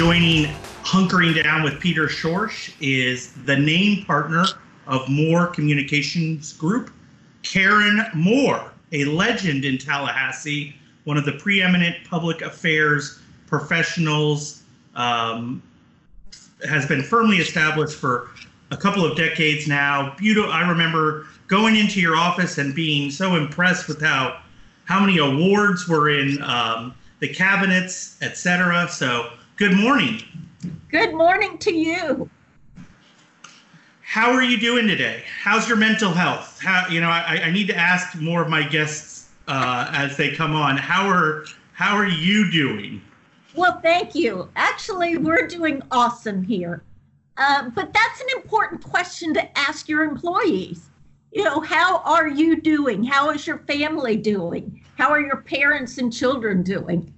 Joining Hunkering Down with Peter Schorsch is the name partner of Moore Communications Group, Karen Moore, a legend in Tallahassee, one of the preeminent public affairs professionals, um, has been firmly established for a couple of decades now. Beautiful. I remember going into your office and being so impressed with how how many awards were in um, the cabinets, etc. So, good morning. Good morning to you. How are you doing today? How's your mental health? How you know I, I need to ask more of my guests uh, as they come on. How are how are you doing? Well, thank you. Actually, we're doing awesome here. Uh, but that's an important question to ask your employees. You know, how are you doing? How is your family doing? How are your parents and children doing?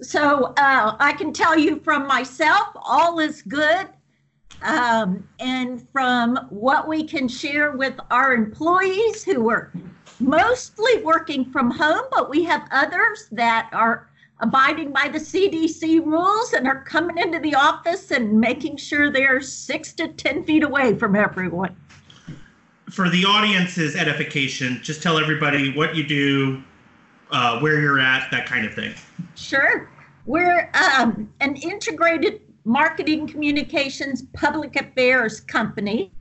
So uh, I can tell you from myself, all is good. Um, and from what we can share with our employees who are mostly working from home, but we have others that are abiding by the CDC rules and are coming into the office and making sure they're six to 10 feet away from everyone. For the audience's edification, just tell everybody what you do, uh, where you're at, that kind of thing. Sure. We're um, an integrated marketing communications public affairs company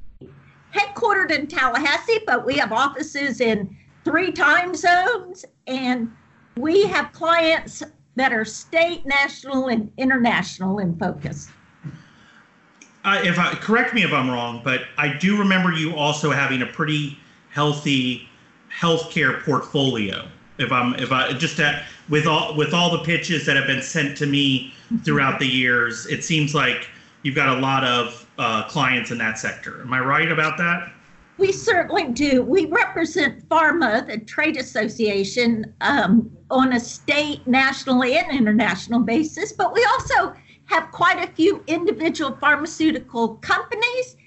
headquartered in Tallahassee, but we have offices in three time zones and we have clients that are state, national, and international in focus. Uh, if I correct me if I'm wrong, but I do remember you also having a pretty healthy healthcare portfolio. If I'm if I just at, with all with all the pitches that have been sent to me throughout the years, it seems like you've got a lot of uh, clients in that sector. Am I right about that? We certainly do. We represent PhRMA, the trade association, um, on a state, national, and international basis, but we also have quite a few individual pharmaceutical companies,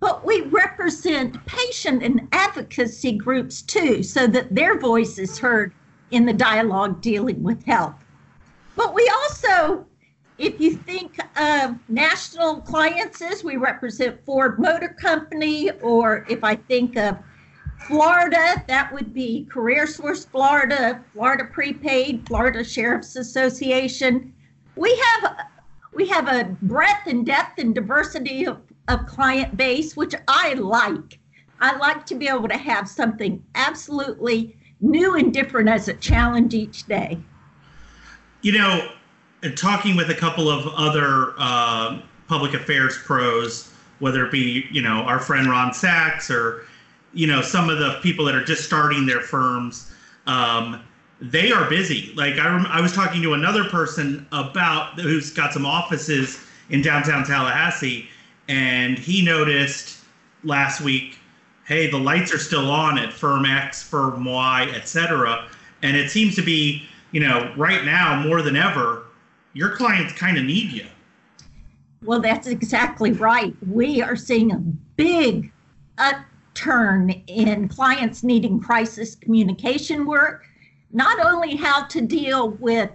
but we represent patient and advocacy groups too, so that their voice is heard in the dialogue dealing with health. But we also if you think of national clients, we represent Ford Motor Company, or if I think of Florida, that would be Career Source Florida, Florida Prepaid, Florida Sheriff's Association. We have we have a breadth and depth and diversity of, of client base, which I like. I like to be able to have something absolutely new and different as a challenge each day. You know, talking with a couple of other uh, public affairs pros, whether it be you know our friend Ron Sachs or you know some of the people that are just starting their firms, um, they are busy. Like I, rem- I was talking to another person about who's got some offices in downtown Tallahassee, and he noticed last week, hey, the lights are still on at firm X, firm Y, etc. And it seems to be, you know, right now more than ever, your clients kind of need you. Well, that's exactly right. We are seeing a big upturn in clients needing crisis communication work, not only how to deal with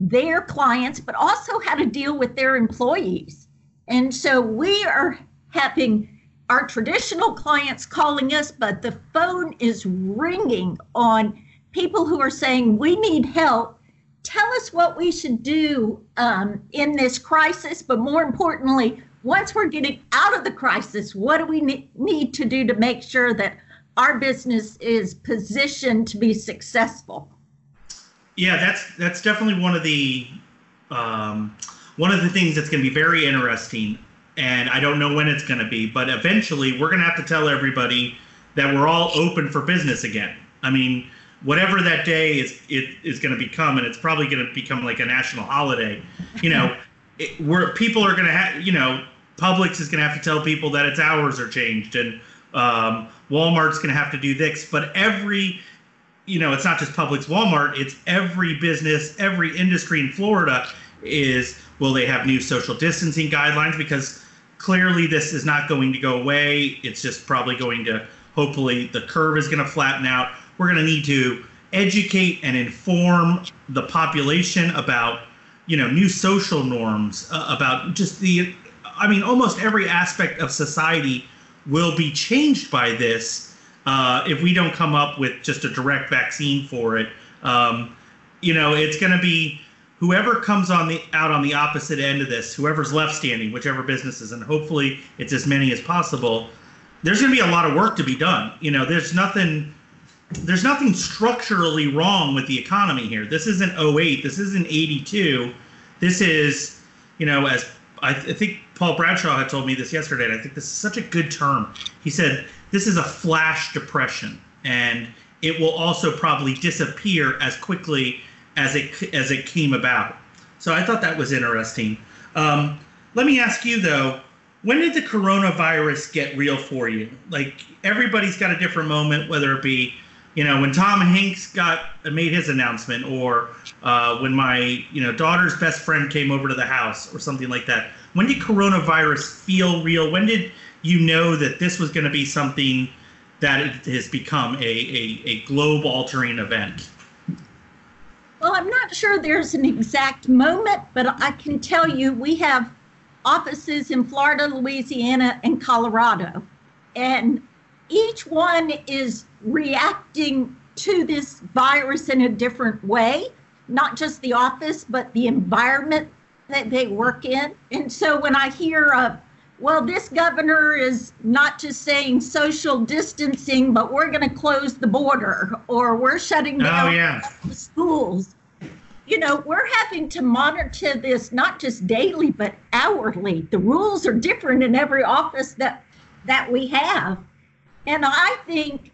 their clients, but also how to deal with their employees. And so we are having our traditional clients calling us, but the phone is ringing on people who are saying, We need help tell us what we should do um, in this crisis, but more importantly, once we're getting out of the crisis, what do we need to do to make sure that our business is positioned to be successful? Yeah, that's that's definitely one of the um, one of the things that's going to be very interesting, and I don't know when it's going to be, but eventually we're going to have to tell everybody that we're all open for business again. I mean, whatever that day is it is going to become, and it's probably going to become like a national holiday. You know, it, where people are going to have, you know, Publix is going to have to tell people that its hours are changed, and um, Walmart's going to have to do this. But every, you know, it's not just Publix, Walmart. It's every business, every industry in Florida is will they have new social distancing guidelines? Because clearly this is not going to go away. It's just probably going to hopefully the curve is going to flatten out. We're going to need to educate and inform the population about you know new social norms uh, about just the i mean almost every aspect of society will be changed by this uh, if we don't come up with just a direct vaccine for it. Um, you know it's going to be whoever comes on the out on the opposite end of this whoever's left standing whichever businesses and hopefully it's as many as possible there's going to be a lot of work to be done you know there's nothing there's nothing structurally wrong with the economy here. This isn't 08. This isn't 82. This is, you know, as I, th- I, think Paul Bradshaw had told me this yesterday, and I think this is such a good term. He said this is a flash depression, and it will also probably disappear as quickly as it as it came about. So I thought that was interesting. Um, let me ask you though, when did the coronavirus get real for you? Like everybody's got a different moment, whether it be you know, when Tom Hanks got made his announcement, or uh, when my you know daughter's best friend came over to the house, or something like that. When did coronavirus feel real? When did you know that this was going to be something that has become a, a, a globe altering event? Well, I'm not sure there's an exact moment, but I can tell you we have offices in Florida, Louisiana, and Colorado. And each one is reacting to this virus in a different way, not just the office, but the environment that they work in. And so when I hear, uh, well, this governor is not just saying social distancing, but we're going to close the border or we're shutting oh, down oh, yeah. the schools. You know, we're having to monitor this not just daily, but hourly. The rules are different in every office that that we have. And I think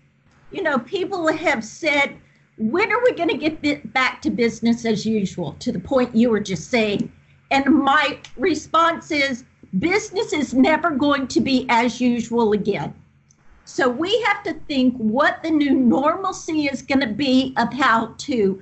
you know, people have said, when are we going to get back to business as usual? To the point you were just saying. And my response is, business is never going to be as usual again. So we have to think what the new normalcy is going to be about to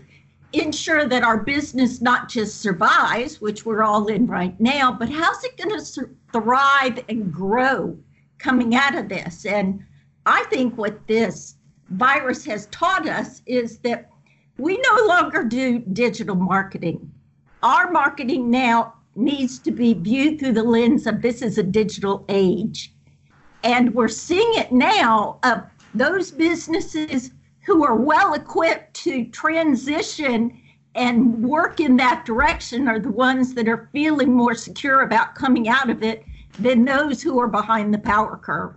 ensure that our business not just survives, which we're all in right now, but how's it going to thrive and grow coming out of this? And I think what this virus has taught us is that we no longer do digital marketing. Our marketing now needs to be viewed through the lens of this is a digital age. And we're seeing it now of those businesses who are well equipped to transition and work in that direction are the ones that are feeling more secure about coming out of it than those who are behind the power curve.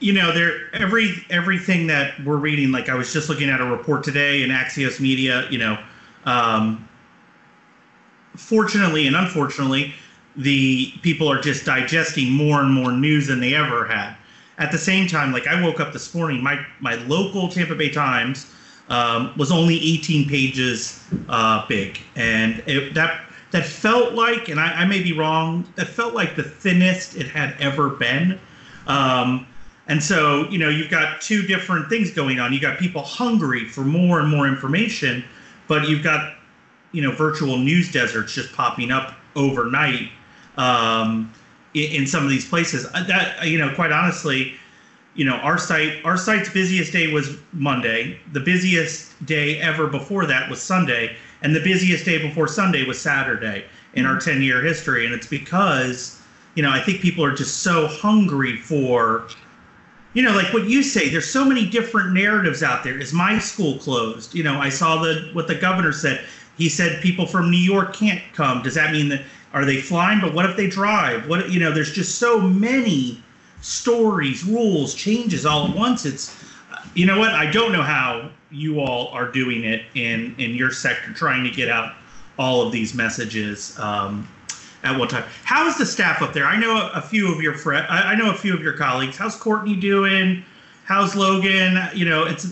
You know there every everything that we're reading like i was just looking at a report today in axios media you know um, fortunately and unfortunately the people are just digesting more and more news than they ever had at the same time like i woke up this morning my my local tampa bay times um, was only 18 pages uh, big. And it, that that felt like and I, I, may be wrong that felt like the thinnest it had ever been. Um, and so, you know, you've got two different things going on. You got people hungry for more and more information, but you've got, you know, virtual news deserts just popping up overnight. Um, in, in, some of these places. Uh, that, you know, quite honestly, you know, our site, our site's busiest day was Monday. The busiest day ever before that was Sunday, and the busiest day before Sunday was Saturday in our 10 year history. And it's because, you know, I think people are just so hungry for you know, like what you say, there's so many different narratives out there. Is my school closed? You know, I saw the what the governor said. He said people from New York can't come. Does that mean that are they flying? But what if they drive? What you know, there's just so many stories, rules, changes all at once. It's you know what? I don't know how you all are doing it in in your sector, trying to get out all of these messages. Um, at one time. How is the staff up there? I know a few of your friends. I know a few of your colleagues. How's Courtney doing? How's Logan? You know, it's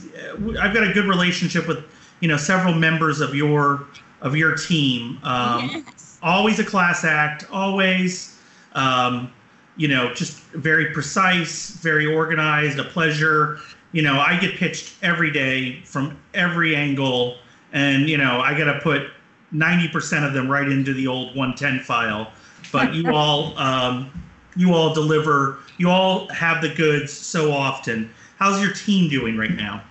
I've got a good relationship with you know several members of your of your team. Um, yes. Always a class act. Always, um, you know, just very precise, very organized. A pleasure. You know, I get pitched every day from every angle, and you know, I got to put 90% of them right into the old 110 file. But you all, um, you all deliver. You all have the goods so often. How's your team doing right now?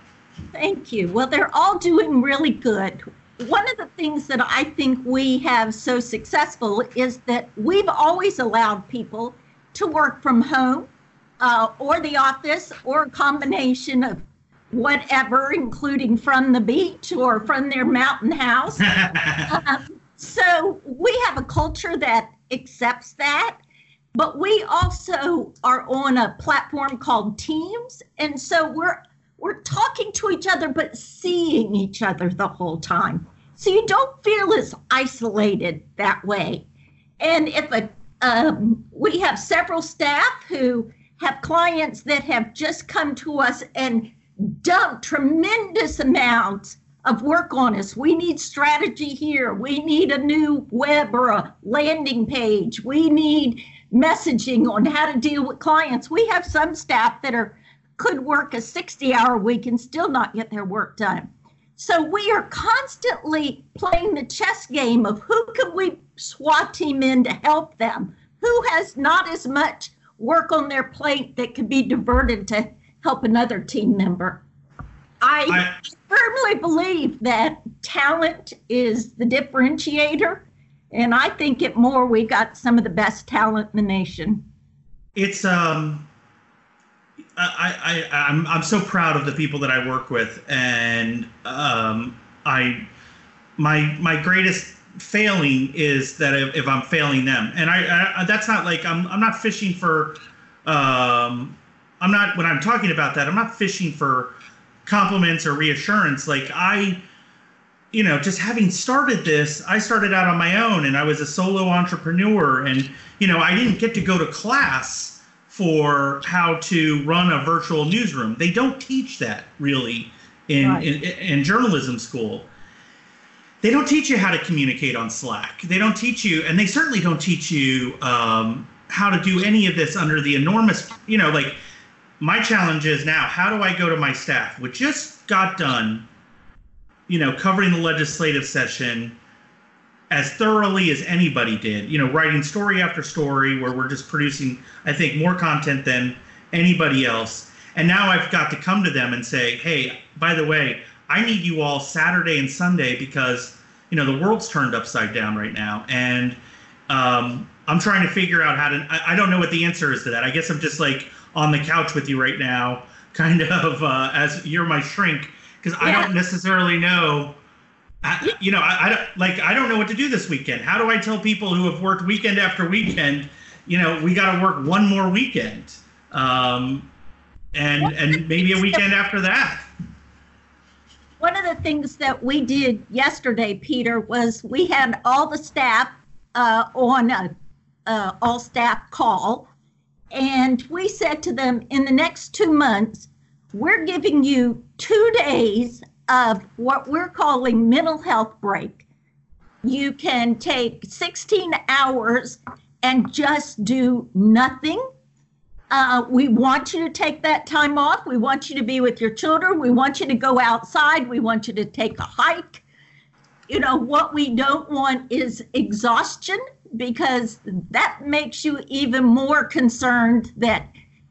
Thank you. Well, they're all doing really good. One of the things that I think we have so successful is that we've always allowed people to work from home uh, or the office or a combination of whatever, including from the beach or from their mountain house. um, so we have a culture that accepts that. But we also are on a platform called Teams. And so we're we're talking to each other but seeing each other the whole time. So you don't feel as isolated that way. And if a um, we have several staff who have clients that have just come to us and dumped tremendous amounts of work on us. We need strategy here. We need a new web or a landing page. We need messaging on how to deal with clients. We have some staff that are could work a 60 hour week and still not get their work done. So we are constantly playing the chess game of who can we SWAT team in to help them? Who has not as much work on their plate that could be diverted to help another team member? I, I firmly believe that talent is the differentiator and I think it more we got some of the best talent in the nation. It's um I, I I'm I'm so proud of the people that I work with and um I my my greatest failing is that if, if I'm failing them and I, I, that's not like I'm I'm not fishing for um I'm not when I'm talking about that I'm not fishing for compliments or reassurance like I you know, just having started this, I started out on my own and I was a solo entrepreneur. And, you know, I didn't get to go to class for how to run a virtual newsroom. They don't teach that really in, right. in, in, journalism school. They don't teach you how to communicate on Slack. They don't teach you, and they certainly don't teach you um, how to do any of this under the enormous, you know, like my challenge is now how do I go to my staff, which just got done you know, covering the legislative session as thoroughly as anybody did. You know, writing story after story where we're just producing, I think, more content than anybody else. And now I've got to come to them and say, hey, by the way, I need you all Saturday and Sunday because, you know, the world's turned upside down right now. And um, I'm trying to figure out how to, I, I, don't know what the answer is to that. I guess I'm just like on the couch with you right now, kind of uh, as you're my shrink because yeah. I don't necessarily know. I, you know, I, I don't like. I don't know what to do this weekend. How do I tell people who have worked weekend after weekend? You know, we got to work one more weekend, um, and and maybe a weekend after that. One of the things that we did yesterday, Peter, was we had all the staff uh, on a uh, all staff call, and we said to them, in the next two months, we're giving you two days of what we're calling mental health break. You can take 16 hours and just do nothing. Uh, we want you to take that time off. We want you to be with your children. We want you to go outside. We want you to take a hike. You know, what we don't want is exhaustion because that makes you even more concerned that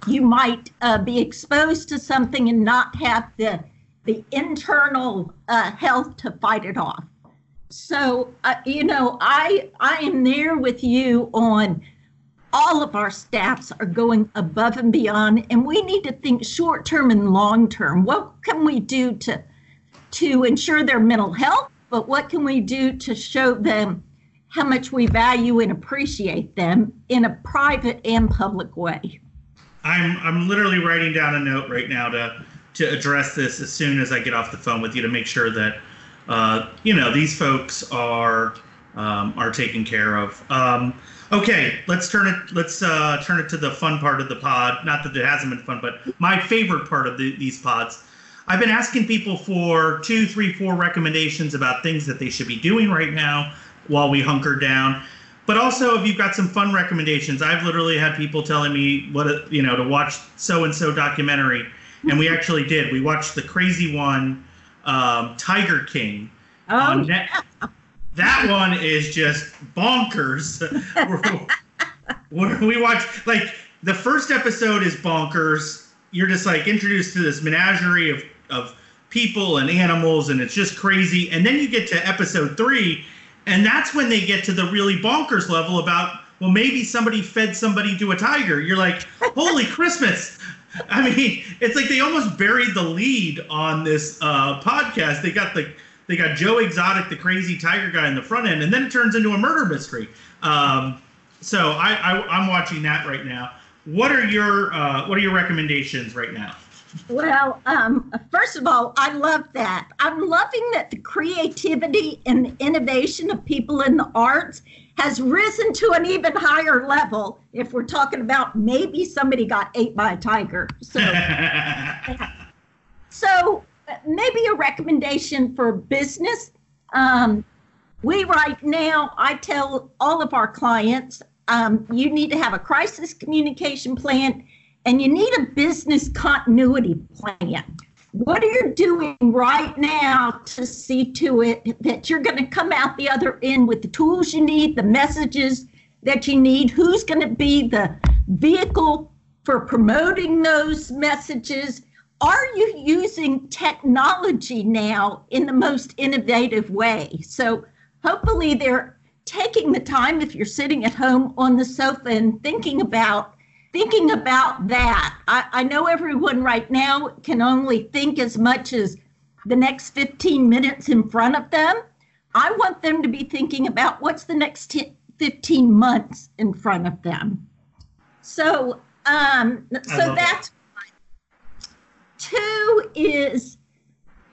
you might uh, be exposed to something and not have the the internal uh, health to fight it off. So uh, you know, I I am there with you on all of our staffs are going above and beyond, and we need to think short term and long term. What can we do to to ensure their mental health? But what can we do to show them how much we value and appreciate them in a private and public way? I'm I'm literally writing down a note right now to to address this as soon as I get off the phone with you to make sure that uh, you know these folks are um, are taken care of. Um, okay, let's turn it let's uh, turn it to the fun part of the pod. Not that it hasn't been fun, but my favorite part of the, these pods. I've been asking people for two, three, four recommendations about things that they should be doing right now while we hunker down. But also, if you've got some fun recommendations, I've literally had people telling me what you know to watch so and so documentary, and we actually did. We watched the crazy one, um, Tiger King. Oh, on Net- that one is just bonkers. we watch like the first episode is bonkers. You're just like introduced to this menagerie of of people and animals, and it's just crazy. And then you get to episode three, and that's when they get to the really bonkers level about well, maybe somebody fed somebody to a tiger. You're like, holy Christmas. I mean, it's like they almost buried the lead on this uh, podcast. They got the they got Joe Exotic, the crazy tiger guy in the front end, and then it turns into a murder mystery. Um, so I, I am watching that right now. What are your uh, what are your recommendations right now? Well, um, first of all, I love that. I'm loving that the creativity and the innovation of people in the arts has risen to an even higher level if we're talking about maybe somebody got ate by a tiger. So, so maybe a recommendation for business. Um, we right now, I tell all of our clients, um, you need to have a crisis communication plan and you need a business continuity plan. What are you doing right now to see to it that you're going to come out the other end with the tools you need, the messages that you need? Who's going to be the vehicle for promoting those messages? Are you using technology now in the most innovative way? So, hopefully, they're taking the time if you're sitting at home on the sofa and thinking about thinking about that, I, I know everyone right now can only think as much as the next 15 minutes in front of them. I want them to be thinking about what's the next t- 15 months in front of them. So, um, so that's that. two is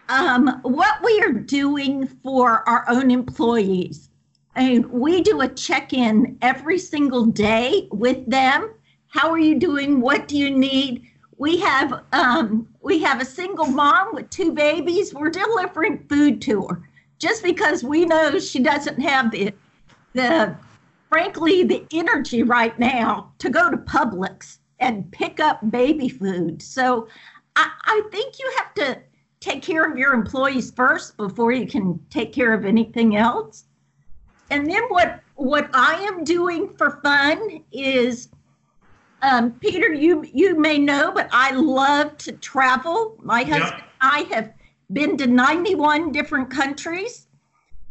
um, what we are doing for our own employees. I And we do a check in every single day with them how are you doing? What do you need? We have um, we have a single mom with two babies. We're delivering food to her just because we know she doesn't have the the frankly the energy right now to go to Publix and pick up baby food. So I, I think you have to take care of your employees first before you can take care of anything else. And then what what I am doing for fun is um, Peter, you you may know, but I love to travel. My husband I have been to 91 different countries,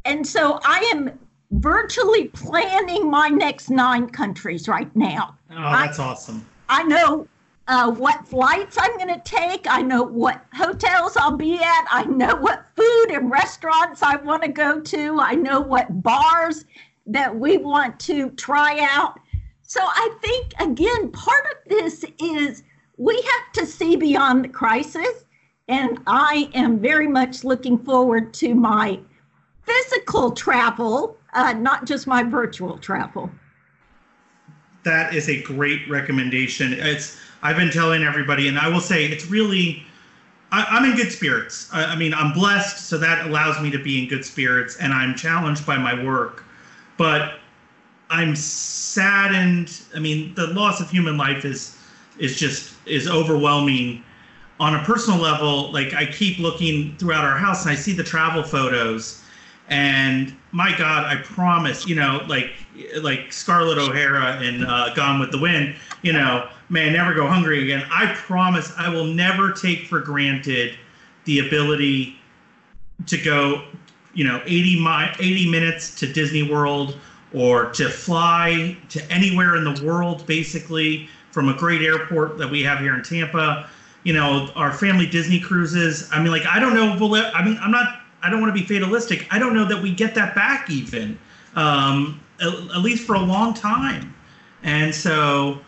and so I am virtually planning my next nine countries right now. Oh, that's I, awesome! I know uh, what flights I'm going to take. I know what hotels I'll be at. I know what food and restaurants I want to go to. I know what bars that we want to try out. So I think, again, part of this is we have to see beyond the crisis. And I am very much looking forward to my physical travel, uh, not just my virtual travel. That is a great recommendation. It's I've been telling everybody, and I will say it's really I, am in good spirits. I, I mean, I'm blessed, so that allows me to be in good spirits, and I'm challenged by my work. But I'm saddened. I mean, the loss of human life is is just is overwhelming. On a personal level, like I keep looking throughout our house and I see the travel photos, and my God, I promise, you know, like like Scarlett O'Hara in uh, Gone with the Wind, you know, may I never go hungry again. I promise, I will never take for granted the ability to go, you know, 80 mi- 80 minutes to Disney World or to fly to anywhere in the world, basically, from a great airport that we have here in Tampa. You know, our family Disney cruises. I mean, like, I don't know. I mean, I'm not, I don't want to be fatalistic. I don't know that we get that back even, um, at, at least for a long time. And so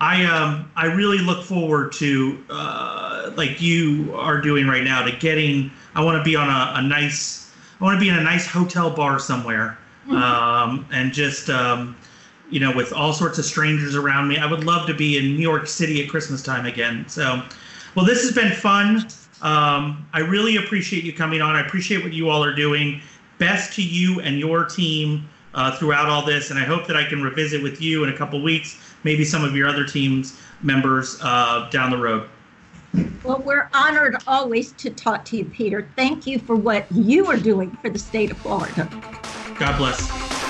I, um, I really look forward to, uh, like you are doing right now, to getting, I want to be on a, a nice, I want to be in a nice hotel bar somewhere um, and just um, you know with all sorts of strangers around me. I would love to be in New York City at Christmas time again. So, well, this has been fun. Um, I really appreciate you coming on. I appreciate what you all are doing. Best to you and your team uh, throughout all this, and I hope that I can revisit with you in a couple weeks, maybe some of your other teams members uh, down the road. Well, we're honored always to talk to you, Peter. Thank you for what you are doing for the state of Florida. God bless.